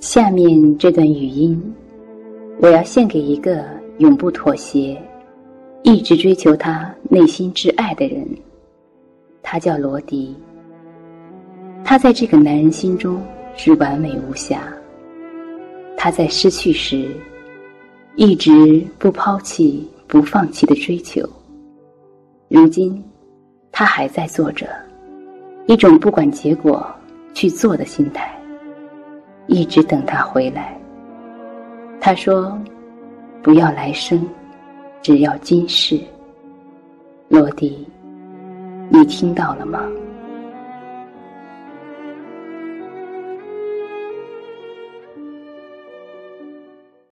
下面这段语音，我要献给一个永不妥协、一直追求他内心挚爱的人。他叫罗迪。他在这个男人心中是完美无瑕。他在失去时，一直不抛弃、不放弃的追求。如今，他还在做着一种不管结果去做的心态。一直等他回来。他说：“不要来生，只要今世。”落地，你听到了吗？